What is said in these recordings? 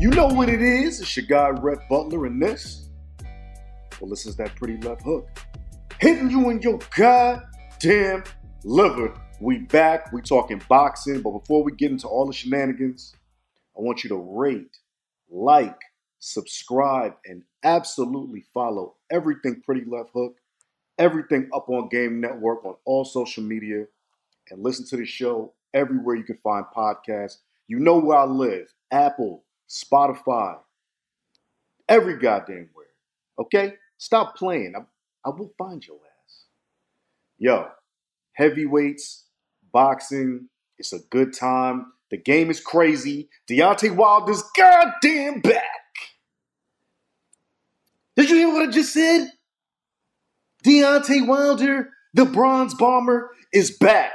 You know what it is. It's your guy, Rhett Butler, and this. Well, this is that pretty left hook. Hitting you in your goddamn liver. We back. We talking boxing. But before we get into all the shenanigans, I want you to rate, like, subscribe, and absolutely follow everything Pretty Left Hook, everything up on Game Network on all social media, and listen to the show everywhere you can find podcasts. You know where I live Apple, Spotify, every goddamn where. Okay? Stop playing. I, I will find your ass. Yo, heavyweights, boxing, it's a good time. The game is crazy. Deontay Wilder's goddamn back. Did you hear what I just said? Deontay Wilder, the bronze bomber, is back,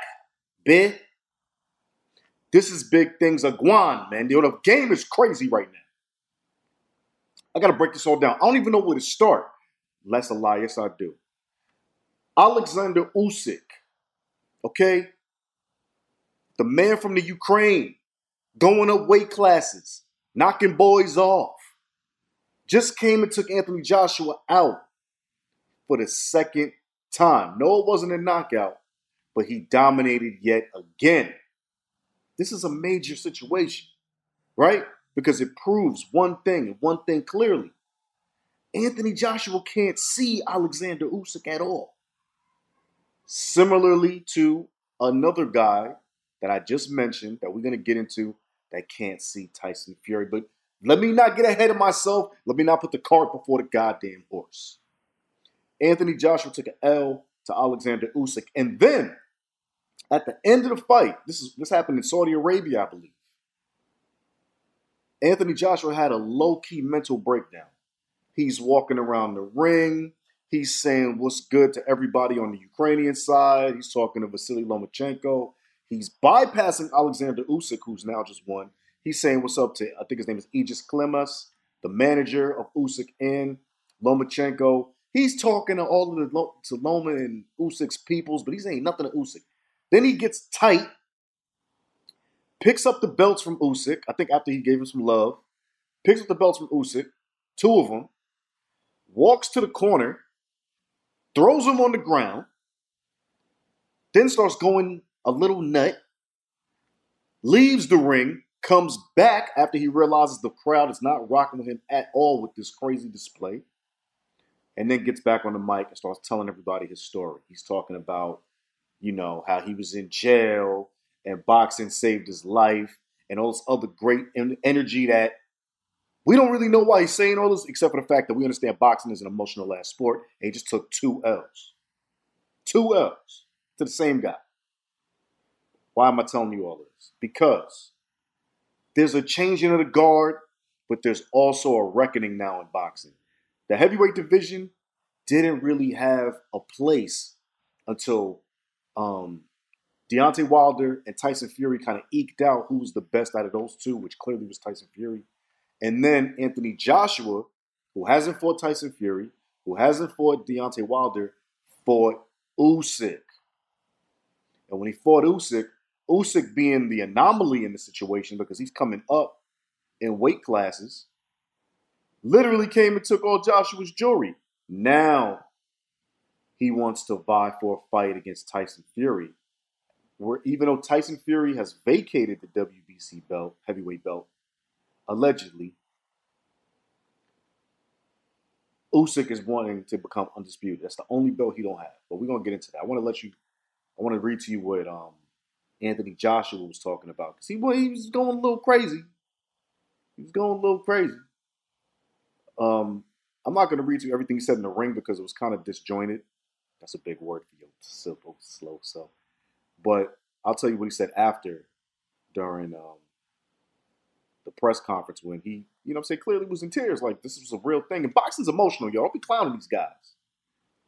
bitch. This is big things are Guan, man. The game is crazy right now. I gotta break this all down. I don't even know where to start. Less a lie, yes I do. Alexander Usyk, okay? The man from the Ukraine, going up weight classes, knocking boys off. Just came and took Anthony Joshua out for the second time. No, it wasn't a knockout, but he dominated yet again. This is a major situation, right? Because it proves one thing and one thing clearly. Anthony Joshua can't see Alexander Usyk at all. Similarly to another guy that I just mentioned that we're going to get into that can't see Tyson Fury. But let me not get ahead of myself. Let me not put the cart before the goddamn horse. Anthony Joshua took an L to Alexander Usyk. And then at the end of the fight, this is this happened in Saudi Arabia, I believe. Anthony Joshua had a low-key mental breakdown. He's walking around the ring. He's saying what's good to everybody on the Ukrainian side. He's talking to Vasily Lomachenko. He's bypassing Alexander Usyk, who's now just won. He's saying what's up to, I think his name is Egis Klimas, the manager of Usyk and Lomachenko. He's talking to all of the to Loma and Usyk's peoples, but he's saying nothing to Usyk. Then he gets tight, picks up the belts from Usyk. I think after he gave him some love, picks up the belts from Usyk, two of them, walks to the corner, throws him on the ground, then starts going a little nut, leaves the ring, comes back after he realizes the crowd is not rocking with him at all with this crazy display, and then gets back on the mic and starts telling everybody his story. He's talking about, you know, how he was in jail and boxing saved his life and all this other great energy that we don't really know why he's saying all this, except for the fact that we understand boxing is an emotional ass sport, and he just took two L's. Two L's to the same guy. Why am I telling you all this? Because there's a changing of the guard, but there's also a reckoning now in boxing. The heavyweight division didn't really have a place until um, Deontay Wilder and Tyson Fury kind of eked out who was the best out of those two, which clearly was Tyson Fury. And then Anthony Joshua, who hasn't fought Tyson Fury, who hasn't fought Deontay Wilder, fought Usyk. And when he fought Usyk, Usyk being the anomaly in the situation because he's coming up in weight classes, literally came and took all Joshua's jewelry. Now he wants to vie for a fight against Tyson Fury. Where even though Tyson Fury has vacated the WBC belt, heavyweight belt, allegedly, Usyk is wanting to become undisputed. That's the only belt he don't have. But we're gonna get into that. I want to let you. I want to read to you what um, Anthony Joshua was talking about because he, well, he was going a little crazy. He was going a little crazy. Um, I'm not to read to you everything he said in the ring because it was kind of disjointed. That's a big word for you, simple, slow. So, but I'll tell you what he said after, during um, the press conference when he, you know, I'm saying clearly was in tears. Like this was a real thing. And boxing's emotional, y'all. Don't be clowning these guys.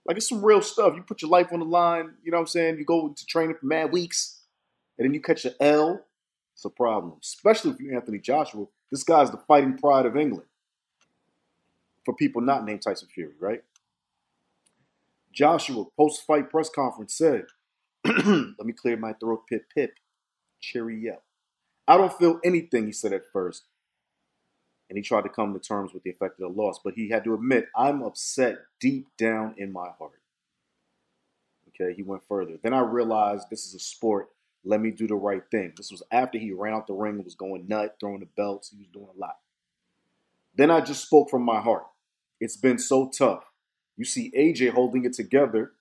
Like it's some real stuff. You put your life on the line. You know what I'm saying? You go to training for mad weeks, and then you catch an L. It's a problem, especially if you're Anthony Joshua. This guy's the fighting pride of England. For people not named Tyson Fury, right? Joshua, post-fight press conference, said, "Let me clear my throat. Pip, pip, cheerio." I don't feel anything, he said at first. And he tried to come to terms with the effect of the loss, but he had to admit, I'm upset deep down in my heart. Okay, he went further. Then I realized this is a sport. Let me do the right thing. This was after he ran out the ring and was going nut, throwing the belts. He was doing a lot. Then I just spoke from my heart. It's been so tough. You see AJ holding it together,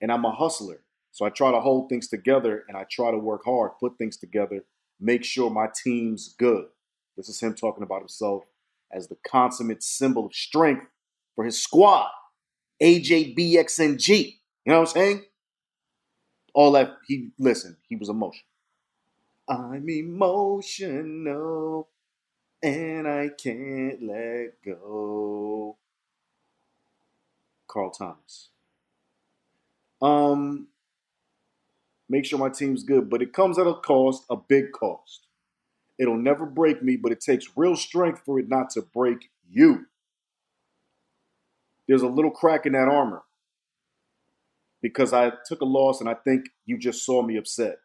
and I'm a hustler. So I try to hold things together and I try to work hard, put things together, make sure my team's good. This is him talking about himself as the consummate symbol of strength for his squad, AJBXNG. You know what I'm saying? All that he listen, he was emotional. I'm emotional and I can't let go. Carl Thomas. Um, make sure my team's good, but it comes at a cost, a big cost. It'll never break me, but it takes real strength for it not to break you. There's a little crack in that armor because I took a loss and I think you just saw me upset.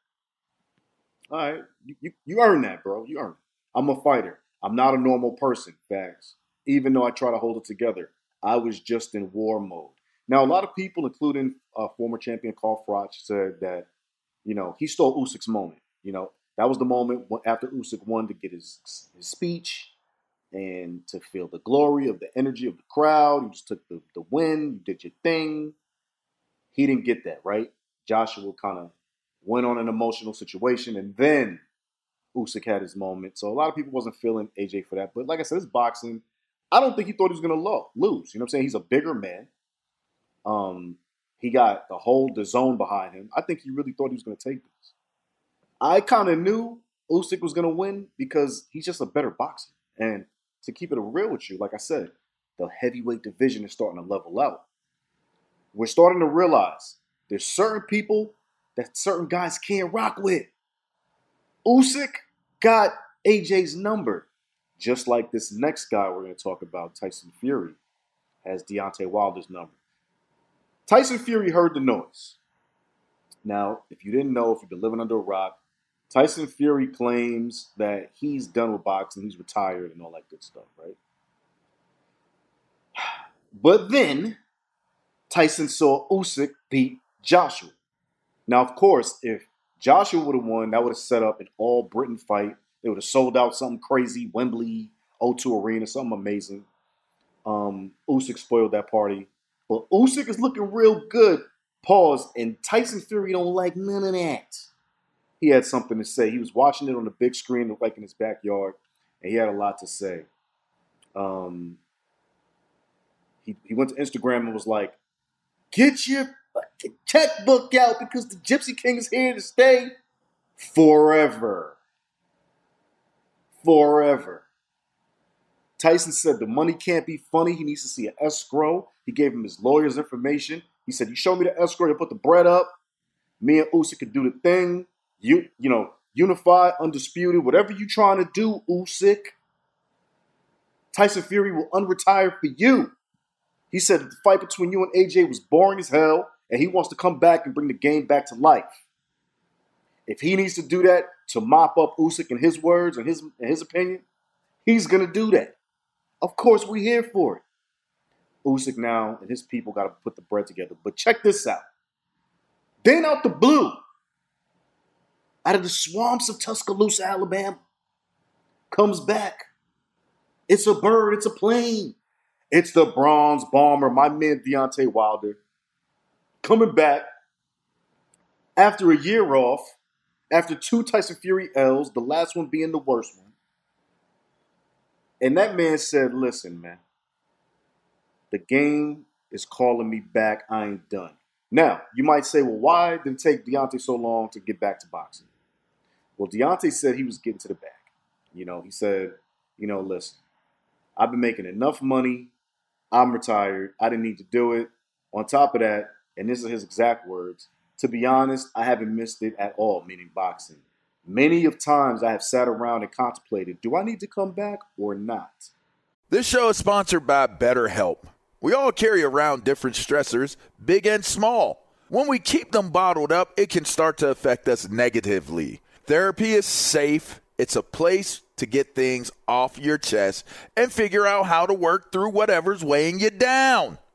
All right, you, you, you that, bro. You earned it. I'm a fighter. I'm not a normal person, Bags, Even though I try to hold it together, I was just in war mode. Now, a lot of people, including uh, former champion Carl Froch, said that you know, he stole Usyk's moment. You know, that was the moment after Usyk won to get his, his speech and to feel the glory of the energy of the crowd. You just took the, the win, you did your thing. He didn't get that, right? Joshua kind of went on an emotional situation and then Usyk had his moment. So a lot of people wasn't feeling AJ for that. But like I said, it's boxing. I don't think he thought he was going to lose. You know what I'm saying? He's a bigger man. Um, he got the whole the zone behind him. I think he really thought he was going to take this. I kind of knew Usyk was going to win because he's just a better boxer. And to keep it real with you, like I said, the heavyweight division is starting to level out. We're starting to realize there's certain people that certain guys can't rock with. Usyk got AJ's number, just like this next guy we're going to talk about, Tyson Fury, has Deontay Wilder's number. Tyson Fury heard the noise. Now, if you didn't know, if you've been living under a rock, Tyson Fury claims that he's done with boxing, he's retired, and all that good stuff, right? But then Tyson saw Usyk beat Joshua. Now, of course, if Joshua would have won, that would have set up an all Britain fight They would have sold out something crazy, Wembley, O2 Arena, something amazing. Um, Usyk spoiled that party. But Usyk is looking real good. Pause. And Tyson Fury don't like none of that. He had something to say. He was watching it on the big screen, like in his backyard, and he had a lot to say. Um, he, he went to Instagram and was like, Get your checkbook out because the Gypsy King is here to stay forever. Forever. Tyson said the money can't be funny. He needs to see an escrow. He gave him his lawyer's information. He said, "You show me the escrow, you put the bread up. Me and Usyk could do the thing. You, you know, unified, undisputed, whatever you trying to do, Usyk. Tyson Fury will unretire for you." He said the fight between you and AJ was boring as hell, and he wants to come back and bring the game back to life. If he needs to do that to mop up Usyk in his words and his in his opinion, he's gonna do that. Of course, we're here for it. Usyk now and his people got to put the bread together. But check this out. Then out the blue, out of the swamps of Tuscaloosa, Alabama, comes back. It's a bird, it's a plane. It's the bronze bomber, my man Deontay Wilder, coming back after a year off, after two Tyson Fury L's, the last one being the worst one. And that man said, Listen, man, the game is calling me back. I ain't done. Now, you might say, well, why did it take Deontay so long to get back to boxing? Well, Deontay said he was getting to the back. You know, he said, you know, listen, I've been making enough money. I'm retired. I didn't need to do it. On top of that, and this is his exact words, to be honest, I haven't missed it at all, meaning boxing. Many of times I have sat around and contemplated, do I need to come back or not? This show is sponsored by BetterHelp. We all carry around different stressors, big and small. When we keep them bottled up, it can start to affect us negatively. Therapy is safe, it's a place to get things off your chest and figure out how to work through whatever's weighing you down.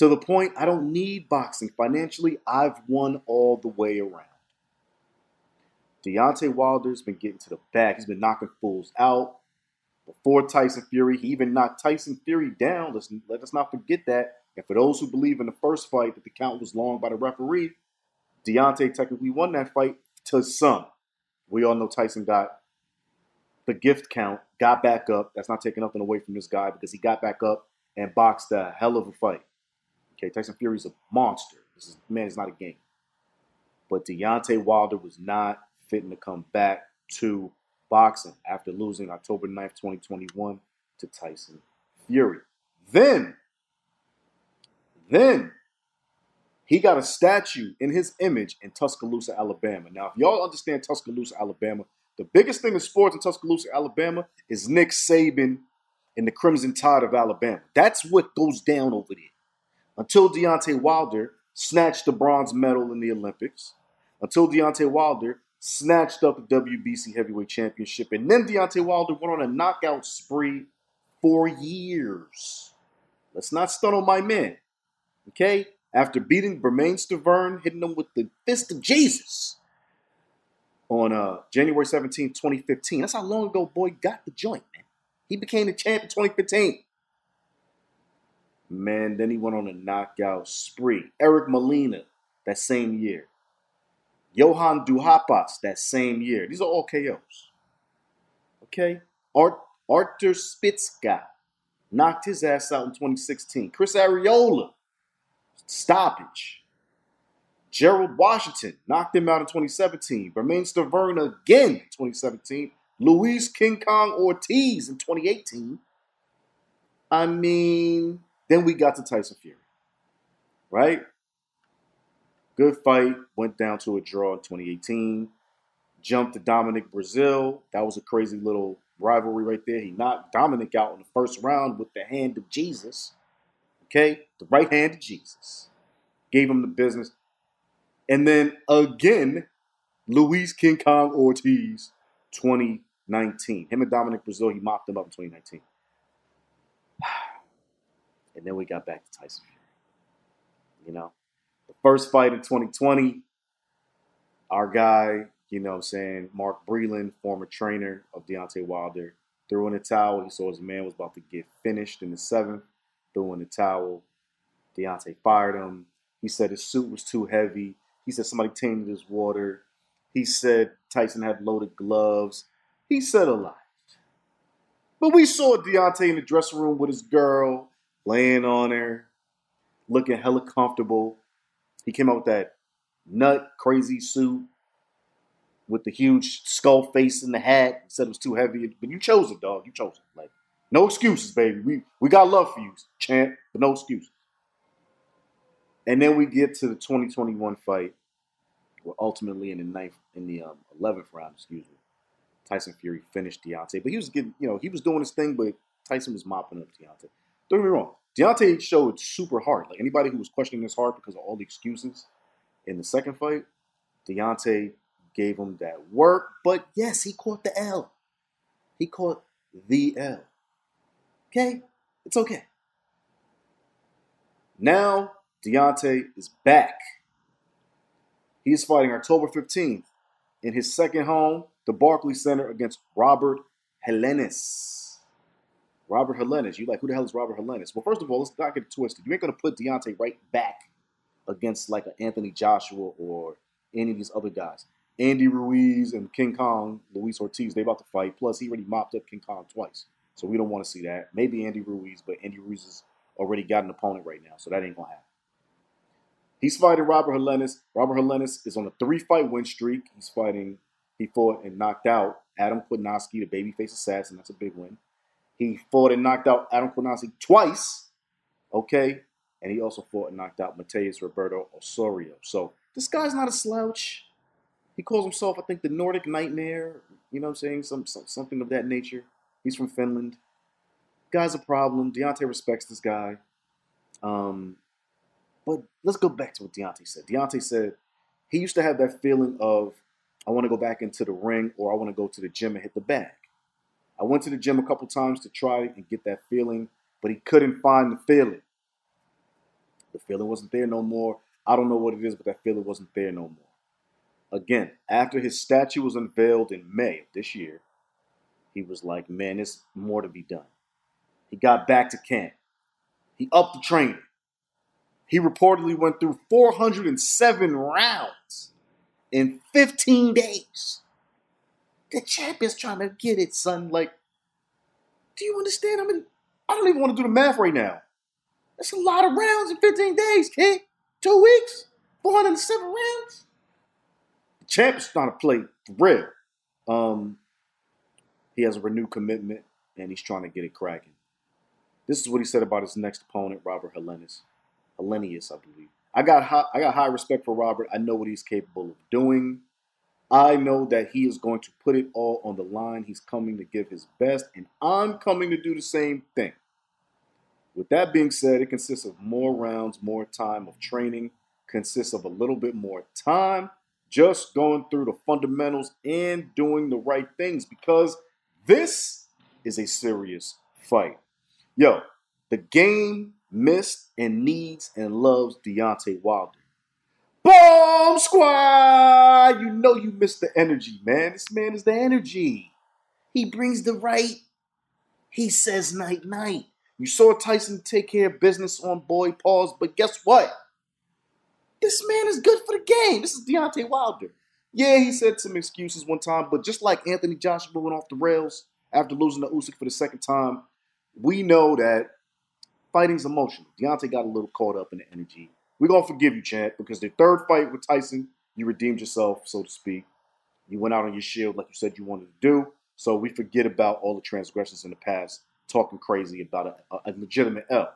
To the point I don't need boxing. Financially, I've won all the way around. Deontay Wilder's been getting to the back. He's been knocking fools out. Before Tyson Fury, he even knocked Tyson Fury down. Let's, let us not forget that. And for those who believe in the first fight that the count was long by the referee, Deontay technically won that fight to some. We all know Tyson got the gift count, got back up. That's not taking nothing away from this guy because he got back up and boxed a hell of a fight. Okay, Tyson Fury's a monster. This is man is not a game. But Deontay Wilder was not fitting to come back to boxing after losing October 9th, 2021 to Tyson Fury. Then, then he got a statue in his image in Tuscaloosa, Alabama. Now, if y'all understand Tuscaloosa, Alabama, the biggest thing in sports in Tuscaloosa, Alabama is Nick Saban and the Crimson Tide of Alabama. That's what goes down over there. Until Deontay Wilder snatched the bronze medal in the Olympics, until Deontay Wilder snatched up the WBC Heavyweight Championship, and then Deontay Wilder went on a knockout spree for years. Let's not stun on my man. Okay? After beating Bermane Stiverne, hitting him with the fist of Jesus on uh, January 17, 2015. That's how long ago boy got the joint, man. He became the champ in 2015. Man, then he went on a knockout spree. Eric Molina that same year. Johan Duhaupas that same year. These are all KOs. Okay? Art, Artur Szpilka knocked his ass out in 2016. Chris Arreola, stoppage. Gerald Washington knocked him out in 2017. Bermane Stiverne again in 2017. Luis King Kong Ortiz in 2018. I mean, then we got to Tyson Fury, right? Good fight. Went down to a draw in 2018. Jumped to Dominic Breazeale. That was a crazy little rivalry right there. He knocked Dominic out in the first round with the hand of Jesus. Okay? The right hand of Jesus. Gave him the business. And then again, Luis King Kong Ortiz, 2019. Him and Dominic Breazeale, he mopped him up in 2019. And then we got back to Tyson Fury. You know? The first fight in 2020, our guy, you know what I'm saying, Mark Breland, former trainer of Deontay Wilder, threw in the towel. He saw his man was about to get finished in the seventh, threw in the towel. Deontay fired him. He said his suit was too heavy. He said somebody tainted his water. He said Tyson had loaded gloves. He said a lot. But we saw Deontay in the dressing room with his girl, laying on her, looking hella comfortable. He came out with that nut crazy suit with the huge skull face in the hat. He said it was too heavy, but you chose it, dog. You chose it. Like, no excuses, baby. We we got love for you, champ, but no excuses. And then we get to the 2021 fight, where ultimately in the ninth, in the um, 11th round, excuse me, Tyson Fury finished Deontay. But he was getting, you know, he was doing his thing, but Tyson was mopping up Deontay. Don't get me wrong. Deontay showed super hard. Like anybody who was questioning his heart because of all the excuses in the second fight, Deontay gave him that work. But yes, he caught the L. He caught the L. Okay? It's okay. Now, Deontay is back. He's fighting October 15th in his second home, the Barclays Center, against Robert Helenius. Robert Helenius. You like, who the hell is Robert Helenius? Well, first of all, let's not get it twisted. You ain't going to put Deontay right back against like an Anthony Joshua or any of these other guys. Andy Ruiz and King Kong, Luis Ortiz, they about to fight. Plus, he already mopped up King Kong twice. So we don't want to see that. Maybe Andy Ruiz, but Andy Ruiz has already got an opponent right now, so that ain't going to happen. He's fighting Robert Helenius. Robert Helenius is on a three-fight win streak. He's fighting, he fought and knocked out Adam Kownacki, the babyface assassin. That's a big win. He fought and knocked out Adam Kownacki twice, okay? And he also fought and knocked out Mateus Roberto Osorio. So this guy's not a slouch. He calls himself, I think, the Nordic Nightmare. You know what I'm saying? Some, some something of that nature. He's from Finland. Guy's a problem. Deontay respects this guy. Um, but let's go back to what Deontay said. Deontay said he used to have that feeling of I want to go back into the ring or I want to go to the gym and hit the bag. I went to the gym a couple times to try and get that feeling, but he couldn't find the feeling. The feeling wasn't there no more. I don't know what it is, but that feeling wasn't there no more. again, after his statue was unveiled in May of this year, he was like, man, there's more to be done. He got back to camp. He upped the training. He reportedly went through 407 rounds in 15 days. The champ is trying to get it, son. Like, do you understand? I mean, I don't even want to do the math right now. That's a lot of rounds in 15 days, kid. Two weeks, 407 rounds. The champ is trying to play for real. Um, he has a renewed commitment and he's trying to get it cracking. This is what he said about his next opponent, Robert Helenius. Helenius, I believe. I got high, I got high respect for Robert. I know what he's capable of doing. I know that he is going to put it all on the line. He's coming to give his best, and I'm coming to do the same thing. With that being said, it consists of more rounds, more time of training, consists of a little bit more time just going through the fundamentals and doing the right things because this is a serious fight. Yo, the game missed and needs and loves Deontay Wilder. Bomb squad! You know you miss the energy, man. This man is the energy. He brings the right. He says night night. You saw Tyson take care of business on boy pause, but guess what? This man is good for the game. This is Deontay Wilder. Yeah, he said some excuses one time, but just like Anthony Joshua went off the rails after losing to Usyk for the second time, we know that fighting's emotional. Deontay got a little caught up in the energy. We're gonna forgive you, champ, because the third fight with Tyson, you redeemed yourself, so to speak. You went out on your shield like you said you wanted to do. So we forget about all the transgressions in the past, talking crazy about a, a legitimate L.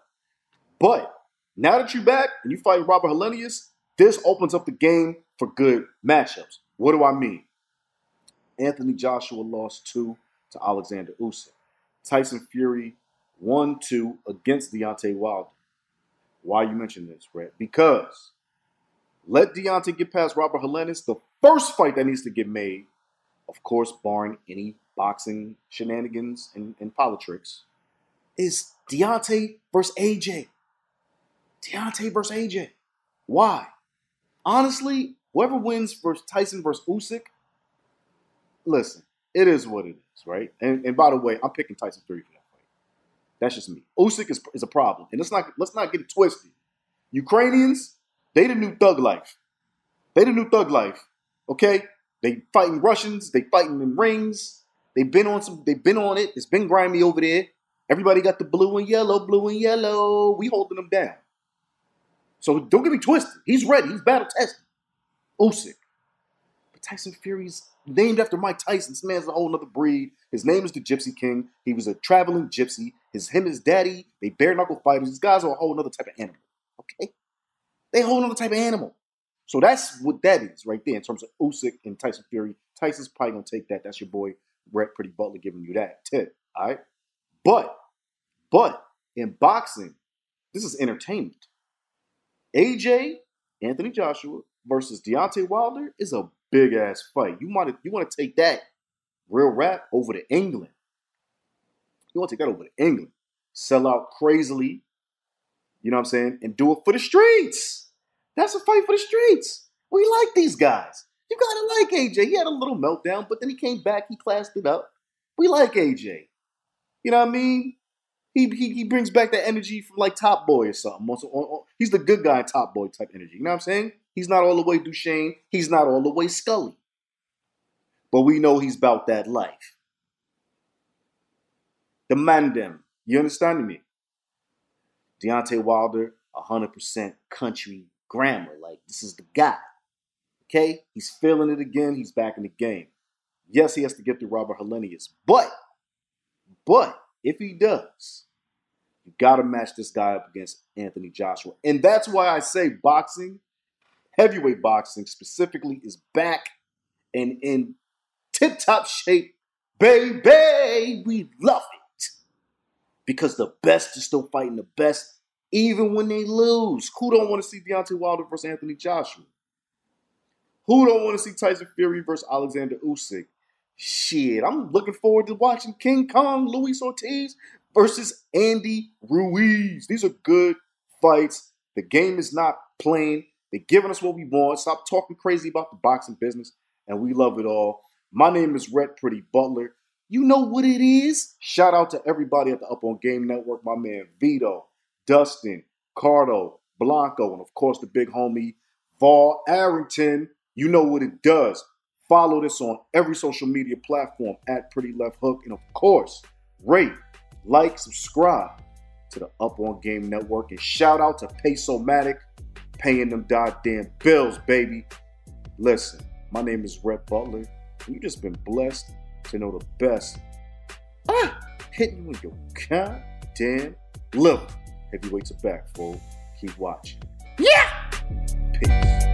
But now that you're back and you fight Robert Helenius, this opens up the game for good matchups. What do I mean? Anthony Joshua lost two to Alexander Usyk. Tyson Fury won two against Deontay Wilder. Why you mention this, Rhett? Because let Deontay get past Robert Helenius. The first fight that needs to get made, of course, barring any boxing shenanigans and, and politics, is Deontay versus AJ. Deontay versus AJ. Why? Honestly, whoever wins versus Tyson versus Usyk, listen, it is what it is, right? And, and by the way, I'm picking Tyson Fury for. That's just me. Usyk is, is a problem, and let's not let's not get it twisted. Ukrainians, they the new thug life. They the new thug life. Okay, they fighting Russians. They fighting in rings. They've been on some. They've been on it. It's been grimy over there. Everybody got the blue and yellow, blue and yellow. We holding them down. So don't get me twisted. He's ready. He's battle tested. Usyk. Tyson Fury's named after Mike Tyson. This man's a whole nother breed. His name is the Gypsy King. He was a traveling gypsy. His him his daddy, they bare knuckle fighters. These guys are a whole nother type of animal. Okay? They a whole nother type of animal. So that's what that is right there in terms of Usyk and Tyson Fury. Tyson's probably gonna take that. That's your boy Rhett Pretty Butler giving you that tip. All right. But, but in boxing, this is entertainment. AJ, Anthony Joshua versus Deontay Wilder is a big ass fight. You want to you want to take that real rap over to England. You want to take that over to England. Sell out crazily. You know what I'm saying? And do it for the streets. That's a fight for the streets. We like these guys. You gotta like AJ. He had a little meltdown, but then he came back. He classed it up. We like AJ. You know what I mean? He, he, he brings back that energy from like Top Boy or something. He's the good guy Top Boy type energy. You know what I'm saying? He's not all the way Dushane. He's not all the way Sully. But we know he's about that life. The Mandem. You understand me? Deontay Wilder, 100% country grammar. Like, this is the guy. Okay? He's feeling it again. He's back in the game. Yes, he has to get through Robert Helenius. But, but, if he does, you got to match this guy up against Anthony Joshua. And that's why I say boxing, heavyweight boxing specifically, is back and in tip top shape. Baby, we love it. Because the best is still fighting the best, even when they lose. Who don't want to see Deontay Wilder versus Anthony Joshua? Who don't want to see Tyson Fury versus Alexander Usyk? Shit, I'm looking forward to watching King Kong, Luis Ortiz versus Andy Ruiz. These are good fights. The game is not plain. They're giving us what we want. Stop talking crazy about the boxing business, and we love it all. My name is Rhett Pretty Butler. You know what it is. Shout out to everybody at the Up on Game Network, my man Vito, Dustin, Cardo, Blanco, and of course the big homie Vol Arrington. You know what it does. Follow this on every social media platform at Pretty Left Hook, and of course, rate, like, subscribe to the Up on Game Network, and shout out to Pace-O-Matic, paying them goddamn bills, baby. Listen, my name is Rhett Butler, and you just been blessed to know the best. Ah, hitting you in your goddamn liver. Heavyweights are back, folks. Keep watching. Yeah! Peace.